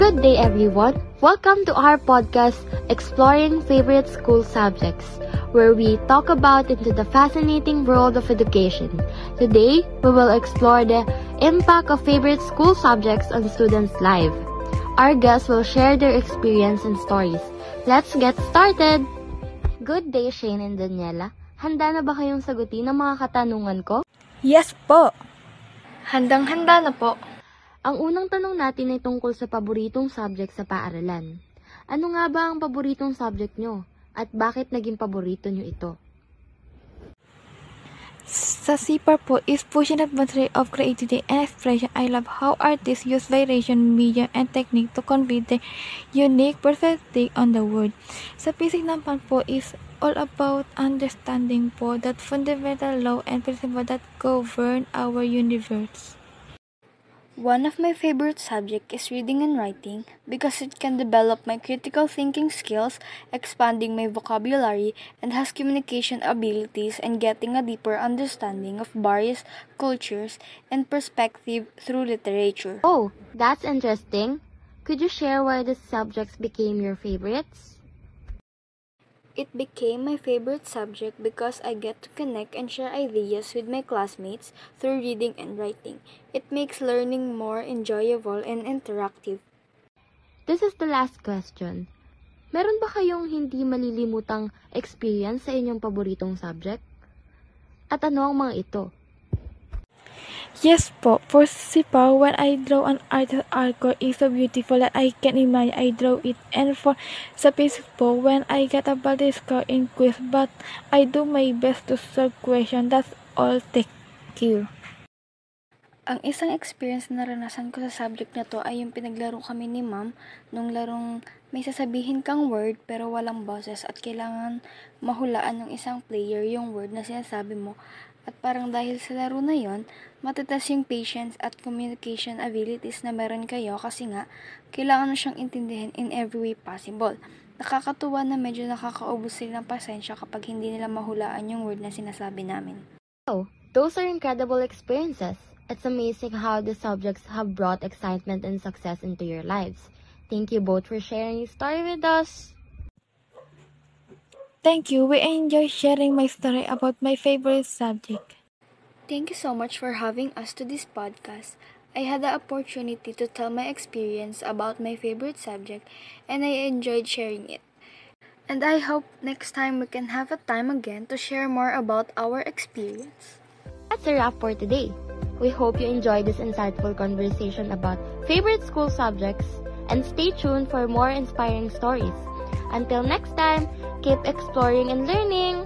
Good day, everyone. Welcome to our podcast, Exploring Favorite School Subjects, where we talk about into the fascinating world of education. Today, we will explore the impact of favorite school subjects on students' life. Our guests will share their experience and stories. Let's get started! Good day, Shane and Daniela. Handa na ba kayong sagutin ang mga katanungan ko? Yes po. Handang-handa na po. Ang unang tanong natin ay tungkol sa paboritong subject sa paaralan. Ano nga ba ang paboritong subject nyo? At bakit naging paborito nyo ito? Sa CPAR po is pushing the boundary of creativity and expression. I love how artists use variation, medium, and technique to convey their unique perspective on the world. Sa physics naman po is all about understanding po that fundamental law and principle that govern our universe. One of my favorite subjects is reading and writing because it can develop my critical thinking skills, expanding my vocabulary, and has communication abilities and getting a deeper understanding of various cultures and perspective through literature. Oh, that's interesting. Could you share why the subjects became your favorites? It became my favorite subject because I get to connect and share ideas with my classmates through reading and writing. It makes learning more enjoyable and interactive. This is the last question. Meron ba kayong hindi malilimutang experience sa inyong paboritong subject? At ano ang mga ito? Yes po, for CPAR, when I draw an artist artwork is so beautiful that I can imagine I draw it. And for sa physics po, when I get a bad score in quiz, but I do my best to solve question. That's all. Thank you. Ang isang experience na naranasan ko sa subject na to ay yung pinaglaro kami ni ma'am nung larong may sasabihin kang word pero walang boses at kailangan mahulaan ng isang player yung word na sinasabi mo. At parang dahil sa laro na yon, matitas yung patience at communication abilities na meron kayo kasi nga, kailangan mo siyang intindihin in every way possible. Nakakatuwa na medyo nakakaubos sila ng pasensya kapag hindi nila mahulaan yung word na sinasabi namin. Oh, those are incredible experiences. It's amazing how the subjects have brought excitement and success into your lives. Thank you both for sharing your story with us. Thank you. We enjoy sharing my story about my favorite subject. Thank you so much for having us to this podcast. I had the opportunity to tell my experience about my favorite subject and I enjoyed sharing it. And I hope next time we can have a time again to share more about our experience. That's a wrap for today. We hope you enjoyed this insightful conversation about favorite school subjects and stay tuned for more inspiring stories. Until next time, keep exploring and learning.